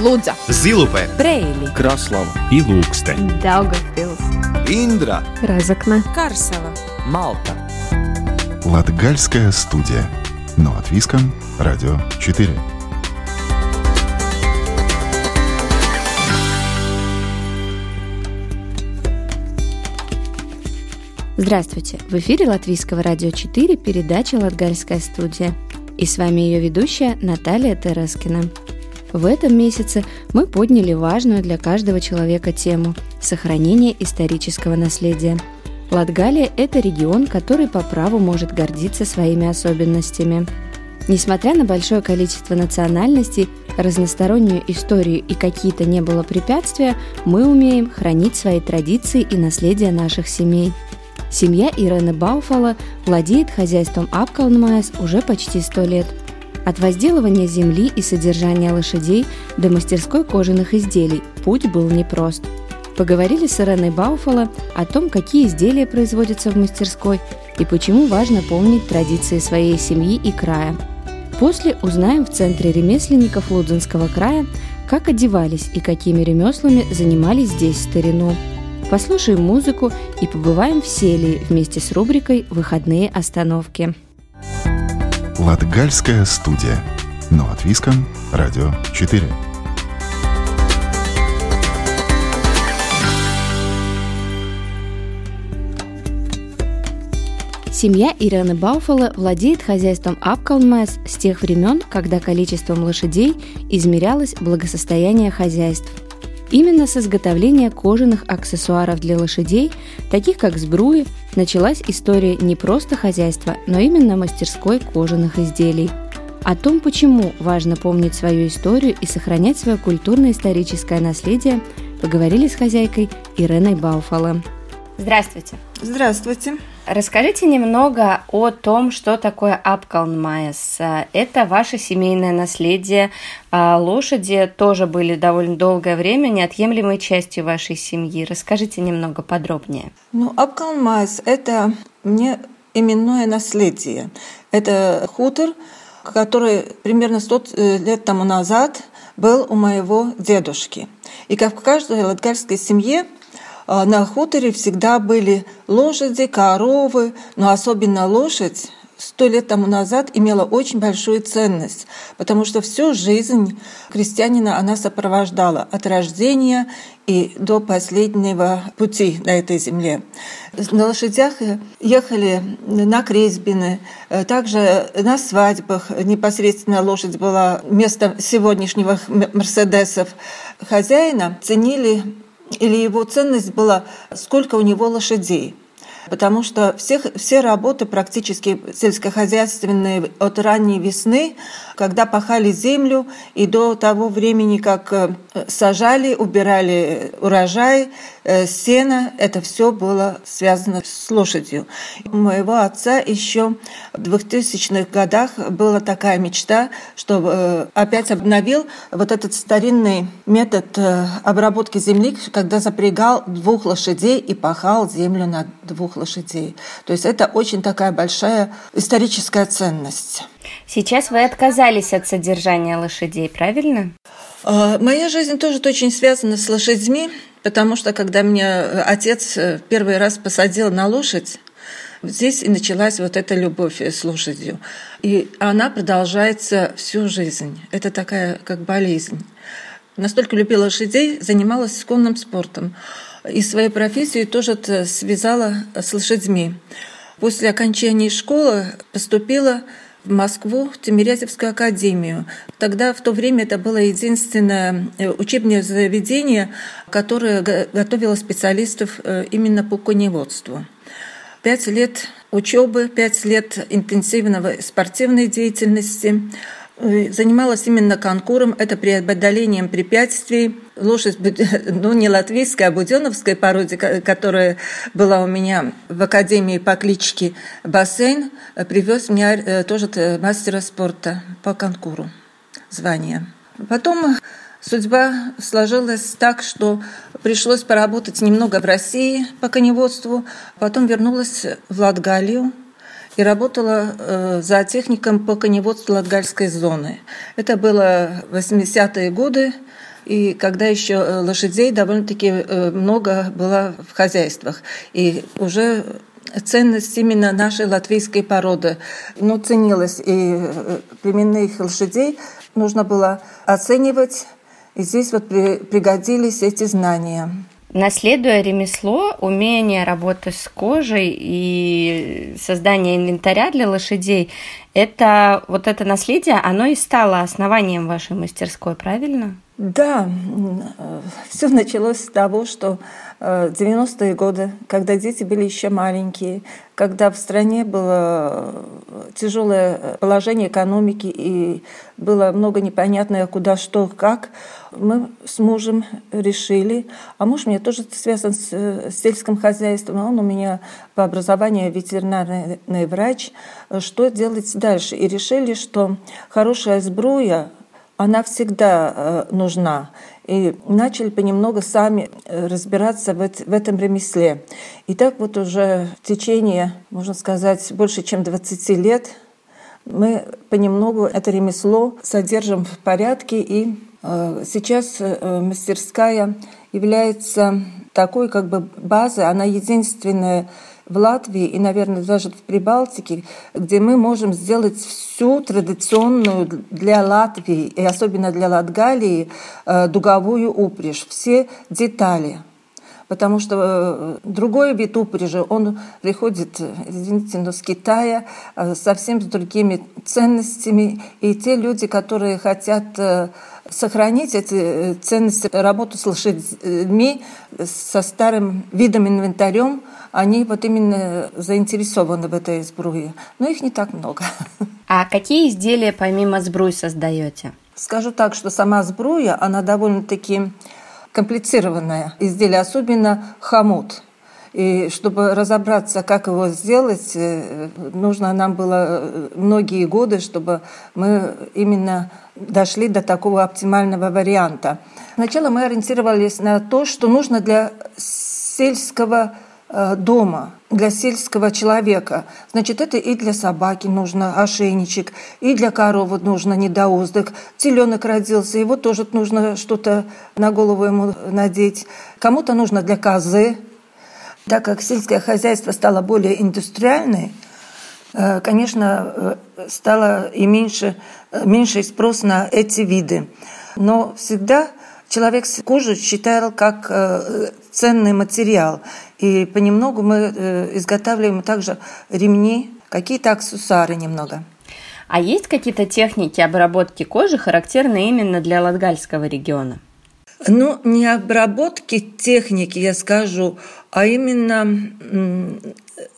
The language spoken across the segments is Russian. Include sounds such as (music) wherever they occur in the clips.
Лудза, Зилупе, Брейли, Краслава и Лукстē. Daugavpils, Индра, Разокна, Карсела. Малта Латгальская студия. Но от Виском, Радио 4. Здравствуйте! В эфире Латвийского радио 4 передача «Латгальская студия». И с вами ее ведущая Наталья Терескина. В этом месяце мы подняли важную для каждого человека тему – сохранение исторического наследия. Латгалия – это регион, который по праву может гордиться своими особенностями. Несмотря на большое количество национальностей, разностороннюю историю и какие-то не было препятствия, мы умеем хранить свои традиции и наследие наших семей – Семья Ирены Бауфала владеет хозяйством Апкалнмайс уже почти сто лет. От возделывания земли и содержания лошадей до мастерской кожаных изделий путь был непрост. Поговорили с Иреной Бауфала о том, какие изделия производятся в мастерской и почему важно помнить традиции своей семьи и края. После узнаем в Центре ремесленников Лудзинского края, как одевались и какими ремеслами занимались здесь в старину – послушаем музыку и побываем в Селии вместе с рубрикой «Выходные остановки». Латгальская студия. Но от Виском, Радио 4. Семья Ирены Бауфала владеет хозяйством Апкалмэс с тех времен, когда количеством лошадей измерялось благосостояние хозяйств – Именно с изготовления кожаных аксессуаров для лошадей, таких как сбруи, началась история не просто хозяйства, но именно мастерской кожаных изделий. О том, почему важно помнить свою историю и сохранять свое культурно-историческое наследие, поговорили с хозяйкой Иреной Бауфало. Здравствуйте. Здравствуйте. Расскажите немного о том, что такое Апкалнмайес. Это ваше семейное наследие. А лошади тоже были довольно долгое время неотъемлемой частью вашей семьи. Расскажите немного подробнее. Ну, Апкалнмайес – это мне именное наследие. Это хутор, который примерно 100 э, лет тому назад был у моего дедушки. И как в каждой латгальской семье – на хуторе всегда были лошади, коровы, но особенно лошадь сто лет тому назад имела очень большую ценность, потому что всю жизнь крестьянина она сопровождала от рождения и до последнего пути на этой земле. На лошадях ехали на крестбины, также на свадьбах непосредственно лошадь была местом сегодняшних мерседесов. Хозяина ценили или его ценность была, сколько у него лошадей потому что всех, все работы практически сельскохозяйственные от ранней весны, когда пахали землю, и до того времени, как э, сажали, убирали урожай, э, сено, это все было связано с лошадью. У моего отца еще в 2000-х годах была такая мечта, что э, опять обновил вот этот старинный метод обработки земли, когда запрягал двух лошадей и пахал землю на двух лошадей. То есть это очень такая большая историческая ценность. Сейчас вы отказались от содержания лошадей, правильно? А, моя жизнь тоже очень связана с лошадьми, потому что когда меня отец э, первый раз посадил на лошадь, Здесь и началась вот эта любовь с лошадью. И она продолжается всю жизнь. Это такая как болезнь. Настолько любила лошадей, занималась конным спортом и свою профессию тоже связала с лошадьми. После окончания школы поступила в Москву, в Тимирязевскую академию. Тогда, в то время, это было единственное э, учебное заведение, которое готовило специалистов э, именно по коневодству. Пять лет учебы, пять лет интенсивного спортивной деятельности – Э, занималась именно конкуром, это преодолением препятствий. Лошадь, (laughs) ну не латвийская, а буденовская породе, которая была у меня в академии по кличке Бассейн, э, привез меня э, тоже мастера спорта по конкуру звание. Потом судьба сложилась так, что пришлось поработать немного в России по коневодству, потом вернулась в Латгалию, и работала э, за техником по коневодству Латгальской зоны. Это было 80-е годы и когда еще лошадей довольно-таки много было в хозяйствах. И уже ценность именно нашей латвийской породы ну, ценилась. И племенных лошадей нужно было оценивать. И здесь вот пригодились эти знания. Наследуя ремесло, умение работы с кожей и создание инвентаря для лошадей, это вот это наследие, оно и стало основанием вашей мастерской, правильно? Да, все началось с того, что 90-е годы, когда дети были еще маленькие, когда в стране было тяжелое положение экономики и было много непонятного куда, что, как, мы с мужем решили, а муж мне тоже связан с, сельским хозяйством, он у меня по образованию ветеринарный врач, что делать дальше. И решили, что хорошая сбруя, она всегда э, нужна. И начали понемногу сами э, разбираться в, этом ремесле. И так вот уже в течение, можно сказать, больше чем 20 лет мы понемногу это ремесло содержим в порядке, и э, сейчас мастерская является такой как бы базой, она единственная в Латвии и, наверное, даже в Прибалтике, где мы можем сделать всю традиционную для Латвии и особенно для Латгалии э, дуговую упряжь, все детали. Потому что э, другой вид упряжи, он приходит, извините, но с Китая, э, совсем с другими ценностями. И те люди, которые хотят сохранить эти ценности, работу с лошадьми, со старым видом инвентарем, они вот именно заинтересованы в этой сбруе. Но их не так много. А какие изделия помимо сбруи создаете? Скажу так, что сама сбруя, она довольно-таки комплицированное изделие, особенно хомут. И чтобы разобраться, как его сделать, э, нужно нам было э, многие годы, чтобы мы именно дошли до такого оптимального варианта. Сначала мы ориентировались на то, что нужно для сельского Э, дома для сельского человека. Значит, это и для собаки нужно ошейничек, и для коровы нужно недоуздок. Теленок родился, его тоже нужно что-то на голову ему надеть. Кому-то нужно для козы. Так как сельское хозяйство стало более индустриальное, э, конечно, э, стало и меньше, меньше спрос на эти виды. Но всегда человек кожу считал как ценный материал. И понемногу мы э, изготавливаем также ремни, какие-то аксессуары немного. А есть какие-то техники обработки кожи, характерные именно для Латгальского региона? Ну, не обработки техники, я скажу, а именно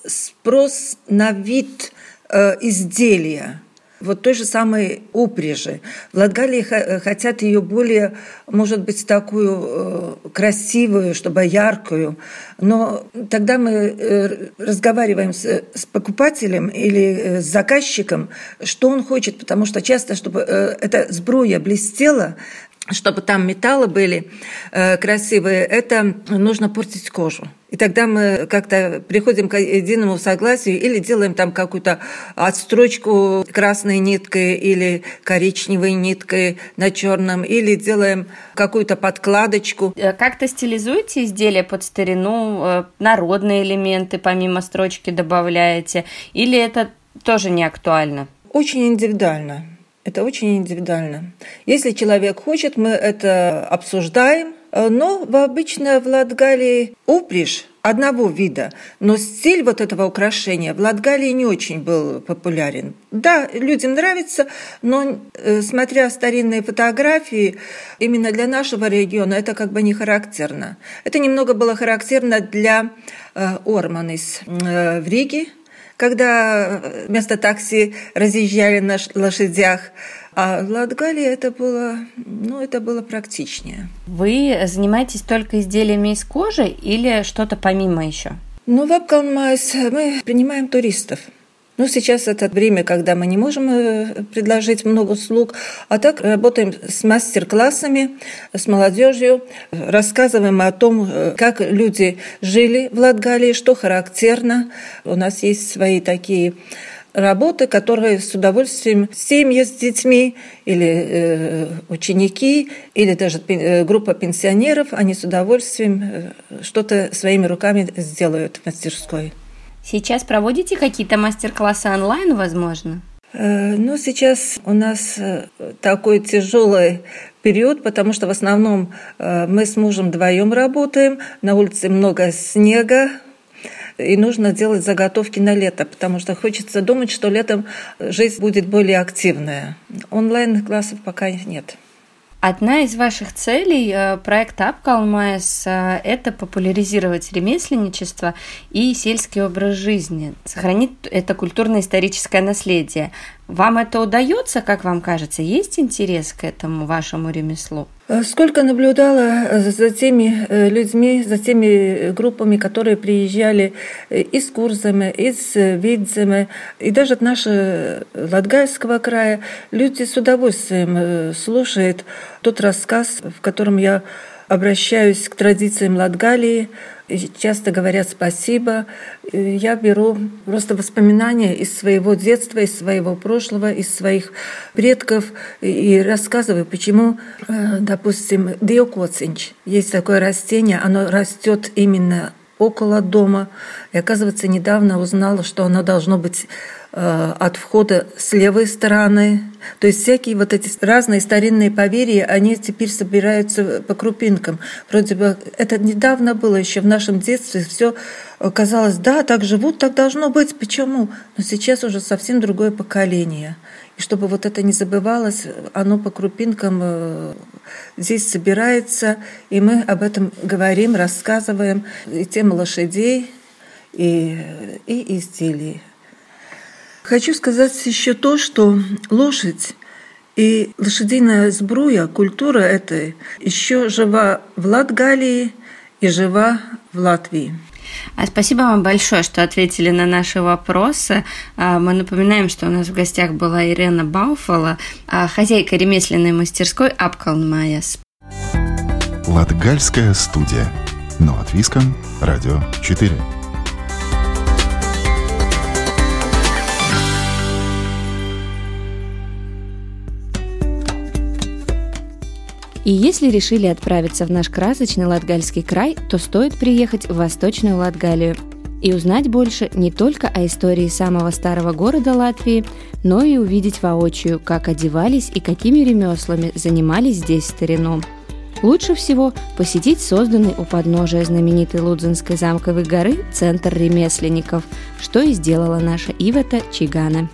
спрос на вид э, изделия вот той же самой упряжи. В Латгалии э, хотят ее более, может быть, такую э, красивую, чтобы яркую. Но тогда мы разговариваем с, с покупателем или с заказчиком, что он хочет, потому что часто, чтобы эта сбруя блестела, чтобы там металлы были э, красивые, это нужно портить кожу. И тогда мы как-то приходим к единому согласию или делаем там какую-то отстрочку красной ниткой или коричневой ниткой на черном, или делаем какую-то подкладочку. Э, как-то стилизуете изделия под старину, э, народные элементы помимо строчки добавляете, или это тоже не актуально? Очень индивидуально. Это очень индивидуально. Если человек хочет, мы это обсуждаем, но обычно в Латгалии упряжь одного вида, но стиль вот этого украшения в Латгалии не очень был популярен. Да, людям нравится, но э, смотря старинные фотографии, именно для нашего региона это как бы не характерно. Это немного было характерно для э, Орманис э, в Риге, когда э, вместо такси разъезжали на лошадях. А в Латгалии это было, ну, это было практичнее. Вы занимаетесь только изделиями из кожи или что-то помимо еще? Ну, в Апкалмайс мы принимаем туристов. Ну, сейчас это время, когда мы не можем э, предложить много услуг, а так работаем с мастер-классами, с молодежью, рассказываем о том, э, как люди жили в Латгалии, что характерно. У нас есть свои такие работы, которые с удовольствием семьи с детьми или э, ученики, или даже э, группа пенсионеров, они с удовольствием что-то своими руками сделают в мастерской. Сейчас проводите какие-то мастер-классы онлайн, возможно? Э, ну, сейчас у нас э, такой тяжелый период, потому что в основном э, мы с мужем вдвоем работаем, на улице много снега, и нужно делать заготовки на лето, потому что хочется думать, что летом жизнь будет более активная. Онлайн-классов пока нет. Одна из ваших целей проекта Апкалмайс это популяризировать ремесленничество и сельский образ жизни, сохранить это культурно-историческое наследие. Вам это удается, как вам кажется? Есть интерес к этому вашему ремеслу? Э, сколько наблюдала э, за теми э, людьми, за теми группами, которые приезжали из Курзамы, из Видземы, и даже от нашего Латгальского края, люди с удовольствием слушают тот рассказ, в котором я обращаюсь к традициям Латгалии, часто говорят спасибо. Я беру просто воспоминания из своего детства, из своего прошлого, из своих предков и рассказываю, почему, э, допустим, диокоцинч, есть такое растение, оно растет именно около дома. И оказывается, недавно узнала, что оно должно быть от входа с левой стороны. То есть всякие вот эти разные старинные поверья, они теперь собираются по крупинкам. Вроде бы это недавно было еще в нашем детстве, все казалось, да, так живут, так должно быть, почему? Но сейчас уже совсем другое поколение. И чтобы вот это не забывалось, оно по крупинкам э, здесь собирается, и мы об этом говорим, рассказываем, и тему лошадей, и, и изделий. Хочу сказать еще то, что лошадь и лошадиная сбруя, культура этой еще жива в Латгалии и жива в Латвии. А спасибо вам большое, что ответили на наши вопросы. А, мы напоминаем, что у нас в гостях была Ирена Бауфала, а, хозяйка ремесленной мастерской Апкалмаяс. Латгальская студия. Но от Виском. Радио 4. И если решили отправиться в наш красочный Латгальский край, то стоит приехать в Восточную Латгалию и узнать больше не только о истории самого старого города Латвии, но и увидеть воочию, как одевались и какими ремеслами занимались здесь старину. Лучше всего посетить созданный у подножия знаменитой Лудзинской замковой горы Центр ремесленников, что и сделала наша Ивета Чигана.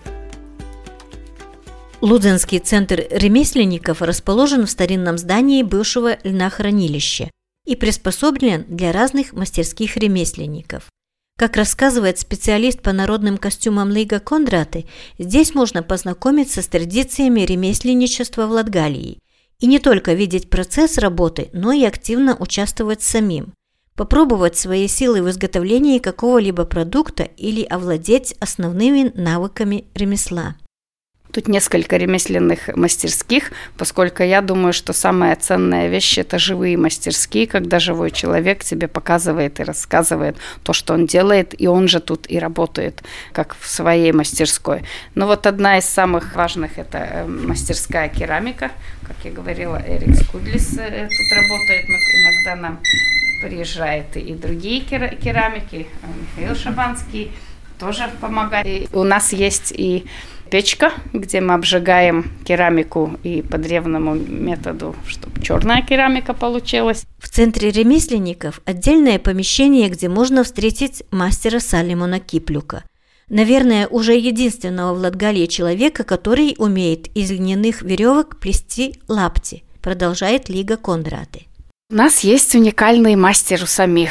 Лудзенский центр ремесленников расположен в старинном здании бывшего льнохранилища и приспособлен для разных мастерских ремесленников. Как рассказывает специалист по народным костюмам Лига Кондраты, здесь можно познакомиться с традициями ремесленничества в Латгалии и не только видеть процесс работы, но и активно участвовать самим, попробовать свои силы в изготовлении какого-либо продукта или овладеть основными навыками ремесла. Тут несколько ремесленных мастерских, поскольку я думаю, что самая ценная вещь – это живые мастерские, когда живой человек тебе показывает и рассказывает то, что он делает, и он же тут и работает, как в своей мастерской. Но вот одна из самых важных – это э, мастерская керамика. Как я говорила, Эрик Скудлис э, тут работает, но иногда нам приезжают и другие керамики, э, Михаил Шабанский тоже помогает. И у нас есть и печка, где мы обжигаем керамику и по древнему методу, чтобы черная керамика получилась. В центре ремесленников отдельное помещение, где можно встретить мастера Салимона Киплюка. Наверное, уже единственного в Латгалии человека, который умеет из льняных веревок плести лапти, продолжает Лига Кондраты. У нас есть уникальный мастер у самих.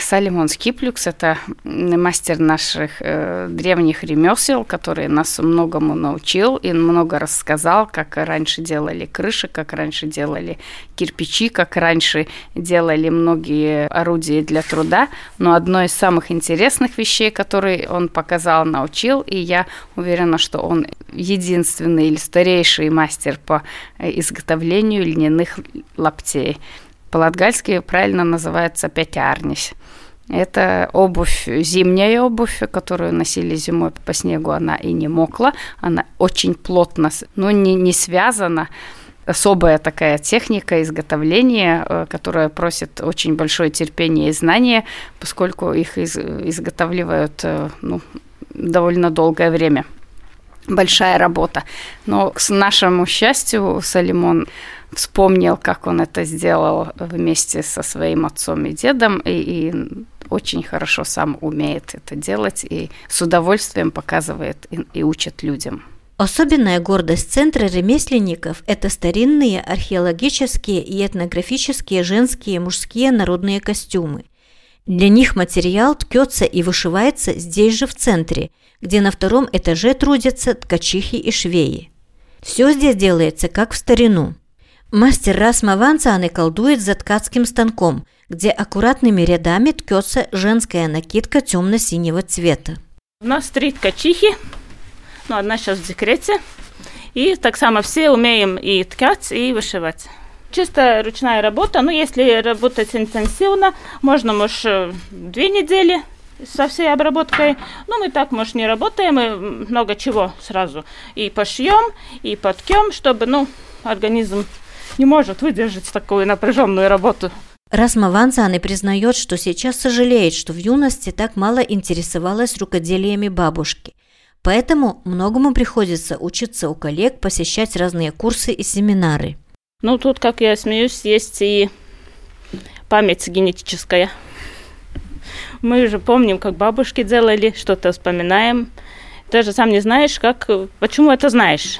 Салимон Скиплюкс – это мастер наших э, древних ремесел, который нас многому научил и много рассказал, как раньше делали крыши, как раньше делали кирпичи, как раньше делали многие орудия для труда. Но одно из самых интересных вещей, которые он показал, научил, и я уверена, что он единственный или старейший мастер по э, изготовлению льняных лаптей. По-латгальски правильно называется пятярнись. Это обувь, зимняя обувь, которую носили зимой по снегу, она и не мокла, она очень плотно, но не, не связана, особая такая техника изготовления, э, которая просит очень большое терпение и знание, поскольку их из, изготавливают э, ну, довольно долгое время. Большая работа. Но к нашему счастью, Салимон вспомнил, как он это сделал вместе со своим отцом и дедом, и, и очень хорошо сам умеет это делать, и с удовольствием показывает и, и учит людям. Особенная гордость Центра ремесленников – это старинные археологические и этнографические женские и мужские народные костюмы. Для них материал ткется и вышивается здесь же в центре, где на втором этаже трудятся ткачихи и швеи. Все здесь делается как в старину. Мастер Расма Ванцаны колдует за ткацким станком, где аккуратными рядами ткется женская накидка темно-синего цвета. У нас три ткачихи – ну, одна сейчас в декрете. И так само все умеем и ткать, и вышивать. Чисто ручная работа, ну, если работать интенсивно, можно, может, э, две недели со всей обработкой. Ну, мы так, может, не работаем, мы много чего сразу и пошьем, и подкем, чтобы, ну, организм не может выдержать такую напряженную работу. Расма Ванзаны признает, что сейчас сожалеет, что в юности так мало интересовалась рукоделиями бабушки. Поэтому многому приходится учиться у коллег, посещать разные курсы и семинары. Ну, тут, как я смеюсь, есть и память генетическая. Мы уже помним, как бабушки делали, что-то вспоминаем. Даже сам не знаешь, как, почему это знаешь.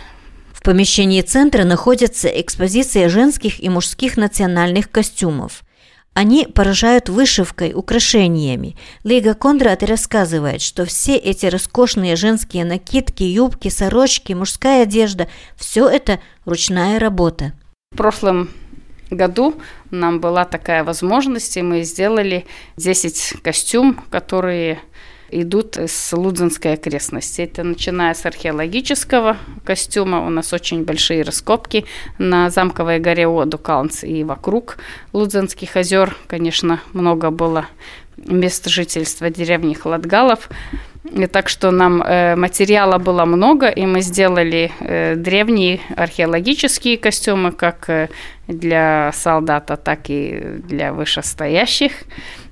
В помещении центра находится экспозиция женских и мужских национальных костюмов – они поражают вышивкой, украшениями. Лига Кондрат рассказывает, что все эти роскошные женские накидки, юбки, сорочки, мужская одежда – все это ручная работа. В прошлом году нам была такая возможность, и мы сделали 10 костюм, которые идут с Лудзинской окрестности. Это начиная с археологического костюма. У нас очень большие раскопки на замковой горе Одукалнс и вокруг Лудзинских озер. Конечно, много было мест жительства деревни Хладгалов. И так что нам э, материала было много, и мы сделали э, древние археологические костюмы, как э, для солдата, так и для вышестоящих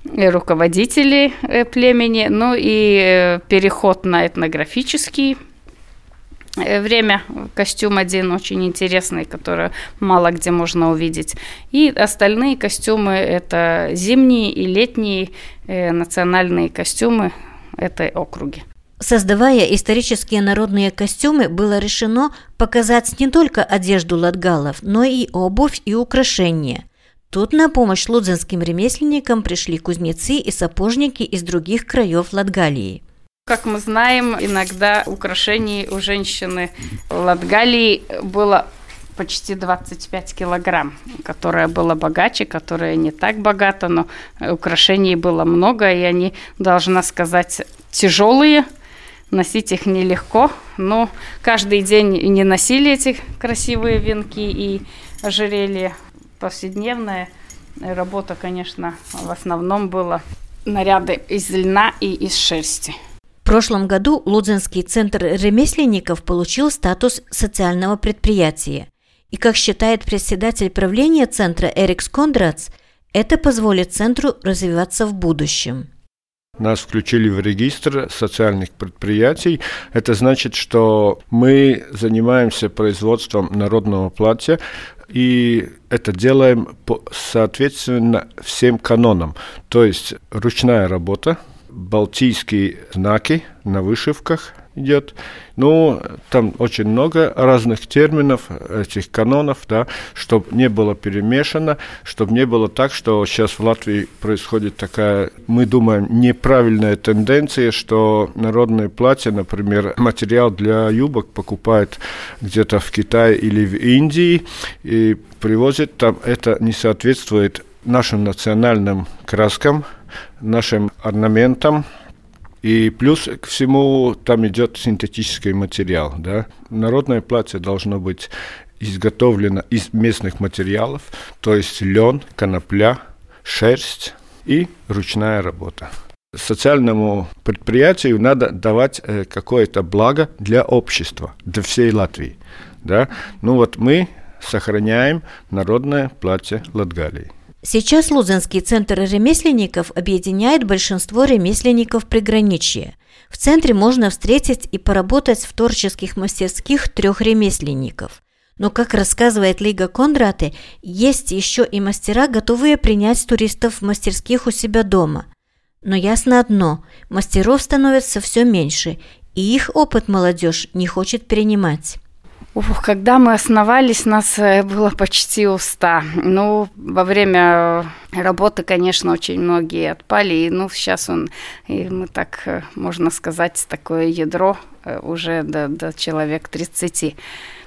руководителей э, племени, ну и э, переход на этнографический время костюм один очень интересный, который мало где можно увидеть. И остальные костюмы это зимние и летние национальные костюмы этой округи. Создавая исторические народные костюмы, было решено показать не только одежду латгалов, но и обувь и украшения. Тут на помощь лудзинским ремесленникам пришли кузнецы и сапожники из других краев Латгалии. Как мы знаем, иногда украшений у женщины Латгалии было почти 25 килограмм, которая была богаче, которая не так богата, но украшений было много, и они, должна сказать, тяжелые, носить их нелегко, но каждый день не носили эти красивые венки и ожерелья повседневная работа, конечно, в основном была наряды из льна и из шерсти. Прошлом году Лудзинский центр ремесленников получил статус социального предприятия. И, как считает председатель правления центра Эрикс Кондрац, это позволит центру развиваться в будущем. Нас включили в регистр социальных предприятий. Это значит, что мы занимаемся производством народного платья, и это делаем по, соответственно всем канонам. То есть ручная работа, балтийские знаки на вышивках – идет. Ну, там очень много разных терминов, этих канонов, да, чтобы не было перемешано, чтобы не было так, что сейчас в Латвии происходит такая, мы думаем, неправильная тенденция, что народное платье, например, материал для юбок покупает где-то в Китае или в Индии и привозит там, это не соответствует нашим национальным краскам, нашим орнаментам, и плюс к всему там идет синтетический материал. Да? Народное платье должно быть изготовлено из местных материалов, то есть лен, конопля, шерсть и ручная работа. Социальному предприятию надо давать э, какое-то благо для общества, для всей Латвии. Да? Ну вот мы сохраняем народное платье Латгалии. Сейчас Лузенский центр ремесленников объединяет большинство ремесленников приграничья. В центре можно встретить и поработать в творческих мастерских трех ремесленников. Но, как рассказывает Лига Кондраты, есть еще и мастера, готовые принять туристов в мастерских у себя дома. Но ясно одно – мастеров становится все меньше, и их опыт молодежь не хочет перенимать. Ух, когда мы основались, нас э, было почти у 100. Ну, во время работы, конечно, очень многие отпали. И, ну, сейчас он, и мы так, э, можно сказать, такое ядро э, уже до, до человек 30.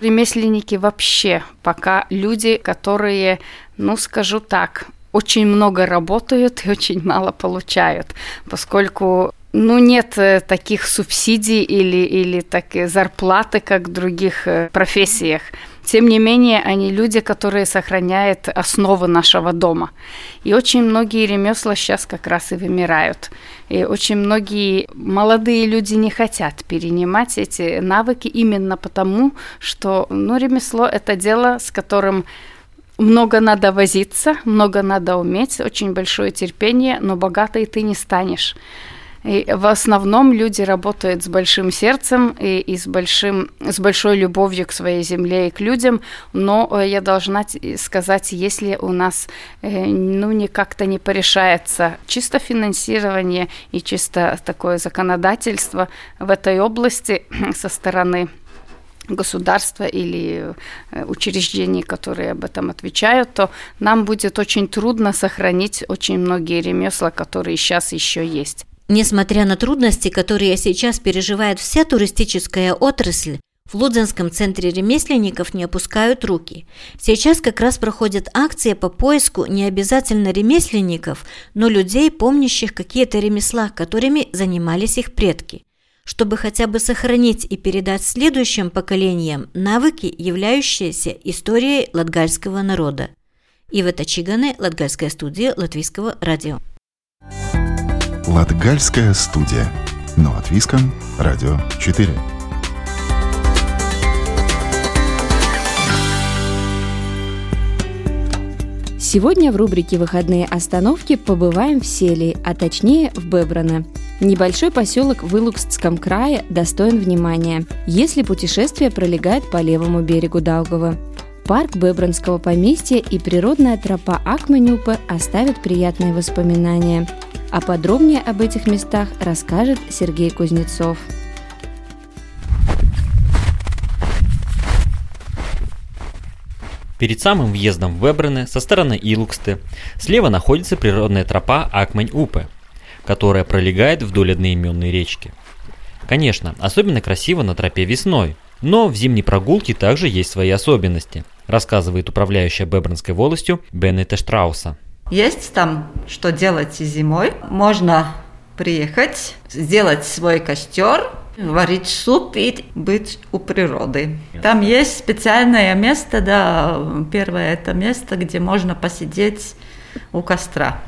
Ремесленники вообще пока люди, которые, ну, скажу так, очень много работают и очень мало получают, поскольку ну, нет э, таких субсидий или, или так, зарплаты, как в других э, профессиях. Тем не менее, они люди, которые сохраняют основы нашего дома. И очень многие ремесла сейчас как раз и вымирают. И очень многие молодые люди не хотят перенимать эти навыки именно потому, что ну, ремесло – это дело, с которым много надо возиться, много надо уметь, очень большое терпение, но богатой ты не станешь. И в основном люди работают с большим сердцем и, и с, большим, с большой любовью к своей земле и к людям, но э, я должна сказать, если у нас э, ну, не как-то не порешается чисто финансирование и чисто такое законодательство в этой области (clears throat) со стороны государства или э, учреждений, которые об этом отвечают, то нам будет очень трудно сохранить очень многие ремесла, которые сейчас еще есть. Несмотря на трудности, которые сейчас переживает вся туристическая отрасль, в Лудзенском центре ремесленников не опускают руки. Сейчас как раз проходят акции по поиску не обязательно ремесленников, но людей, помнящих какие-то ремесла, которыми занимались их предки, чтобы хотя бы сохранить и передать следующим поколениям навыки, являющиеся историей латгальского народа. Ива Тачигане, Латгальская студия Латвийского радио. Латгальская студия. Но от Виском. Радио 4. Сегодня в рубрике «Выходные остановки» побываем в Селии, а точнее в Бебране. Небольшой поселок в Илукстском крае достоин внимания, если путешествие пролегает по левому берегу Даугава. Парк Бебранского поместья и природная тропа Акменюпа оставят приятные воспоминания – а подробнее об этих местах расскажет Сергей Кузнецов. Перед самым въездом в Вебрене со стороны Илуксты слева находится природная тропа Акмань-Упе, которая пролегает вдоль одноименной речки. Конечно, особенно красиво на тропе весной, но в зимней прогулке также есть свои особенности, рассказывает управляющая Бебренской волостью Беннета Штрауса. Есть там что делать зимой. Можно приехать, сделать свой костер, варить суп и быть у природы. Там есть специальное место, да, первое это место, где можно посидеть у костра.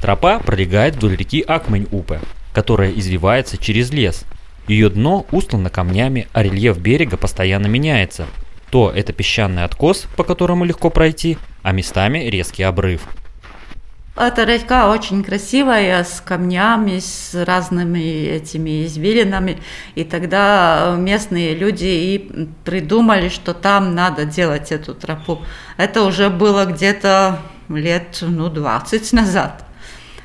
Тропа пролегает вдоль реки Акмень-Упе, которая извивается через лес, ее дно устлано камнями, а рельеф берега постоянно меняется. То это песчаный откос, по которому легко пройти, а местами резкий обрыв. Эта река очень красивая, с камнями, с разными этими извилинами. И тогда местные люди и придумали, что там надо делать эту тропу. Это уже было где-то лет ну, 20 назад,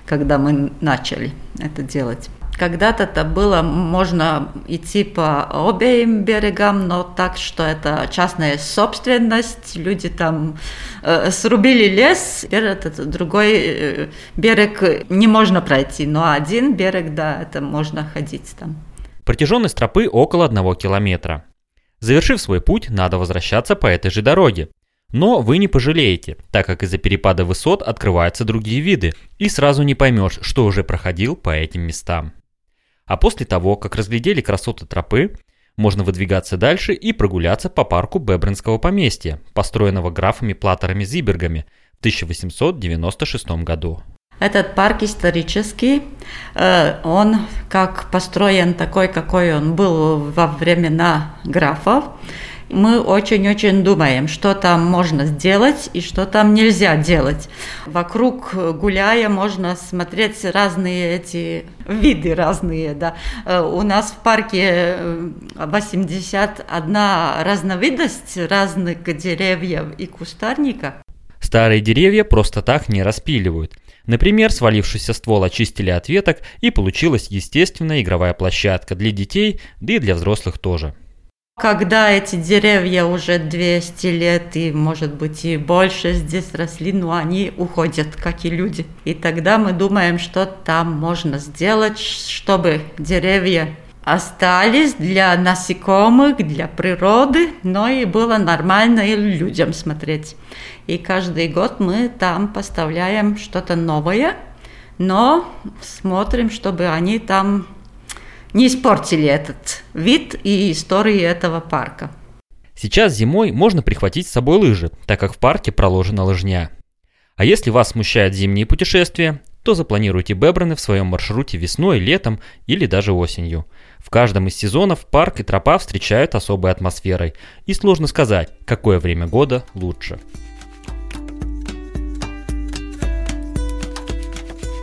когда мы начали это делать. Когда-то это было, можно идти по обеим берегам, но так, что это частная собственность, люди там э, срубили лес, теперь этот другой э, берег не можно пройти, но один берег, да, это можно ходить там. Протяженность тропы около одного километра. Завершив свой путь, надо возвращаться по этой же дороге. Но вы не пожалеете, так как из-за перепада высот открываются другие виды, и сразу не поймешь, что уже проходил по этим местам. А после того, как разглядели красоты тропы, можно выдвигаться дальше и прогуляться по парку Бебринского поместья, построенного графами Платерами Зибергами в 1896 году. Этот парк исторический, э, он как построен такой, какой он был во времена графов. Мы очень-очень думаем, что там можно сделать и что там нельзя делать. Вокруг гуляя можно смотреть разные эти виды разные. Да. Э, у нас в парке 81 э, разновидность разных деревьев и кустарников. Старые деревья просто так не распиливают – Например, свалившийся ствол очистили от веток и получилась естественная игровая площадка для детей, да и для взрослых тоже. Когда эти деревья уже 200 лет и, может быть, и больше здесь росли, но они уходят, как и люди. И тогда мы думаем, что там можно сделать, чтобы деревья остались для насекомых, для природы, но и было нормально и людям смотреть. И каждый год мы там поставляем что-то новое, но смотрим, чтобы они там не испортили этот вид и истории этого парка. Сейчас зимой можно прихватить с собой лыжи, так как в парке проложена лыжня. А если вас смущают зимние путешествия, то запланируйте Бебраны в своем маршруте весной, летом или даже осенью. В каждом из сезонов парк и тропа встречают особой атмосферой, и сложно сказать, какое время года лучше.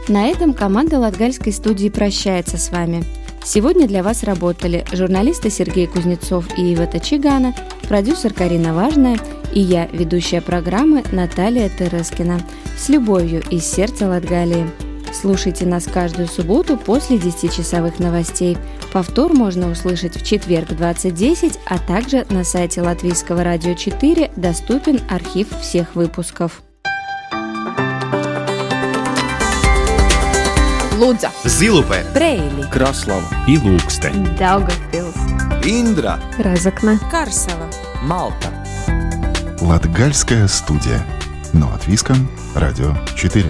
На этом команда Латгальской студии прощается с вами. Сегодня для вас работали журналисты Сергей Кузнецов и Ива Тачигана, продюсер Карина Важная и я, ведущая программы Наталья Терескина. С любовью из сердца Латгалии. Слушайте нас каждую субботу после 10-часовых новостей. Повтор можно услышать в четверг в 20.10, а также на сайте Латвийского радио 4 доступен архив всех выпусков. Лудза, Зилупе, Брейли, Краслава. И Лукстен, Daugavpils, Индра, Разокна, Карсела, Малта. Латгальская студия. Но от Виском, Радио 4.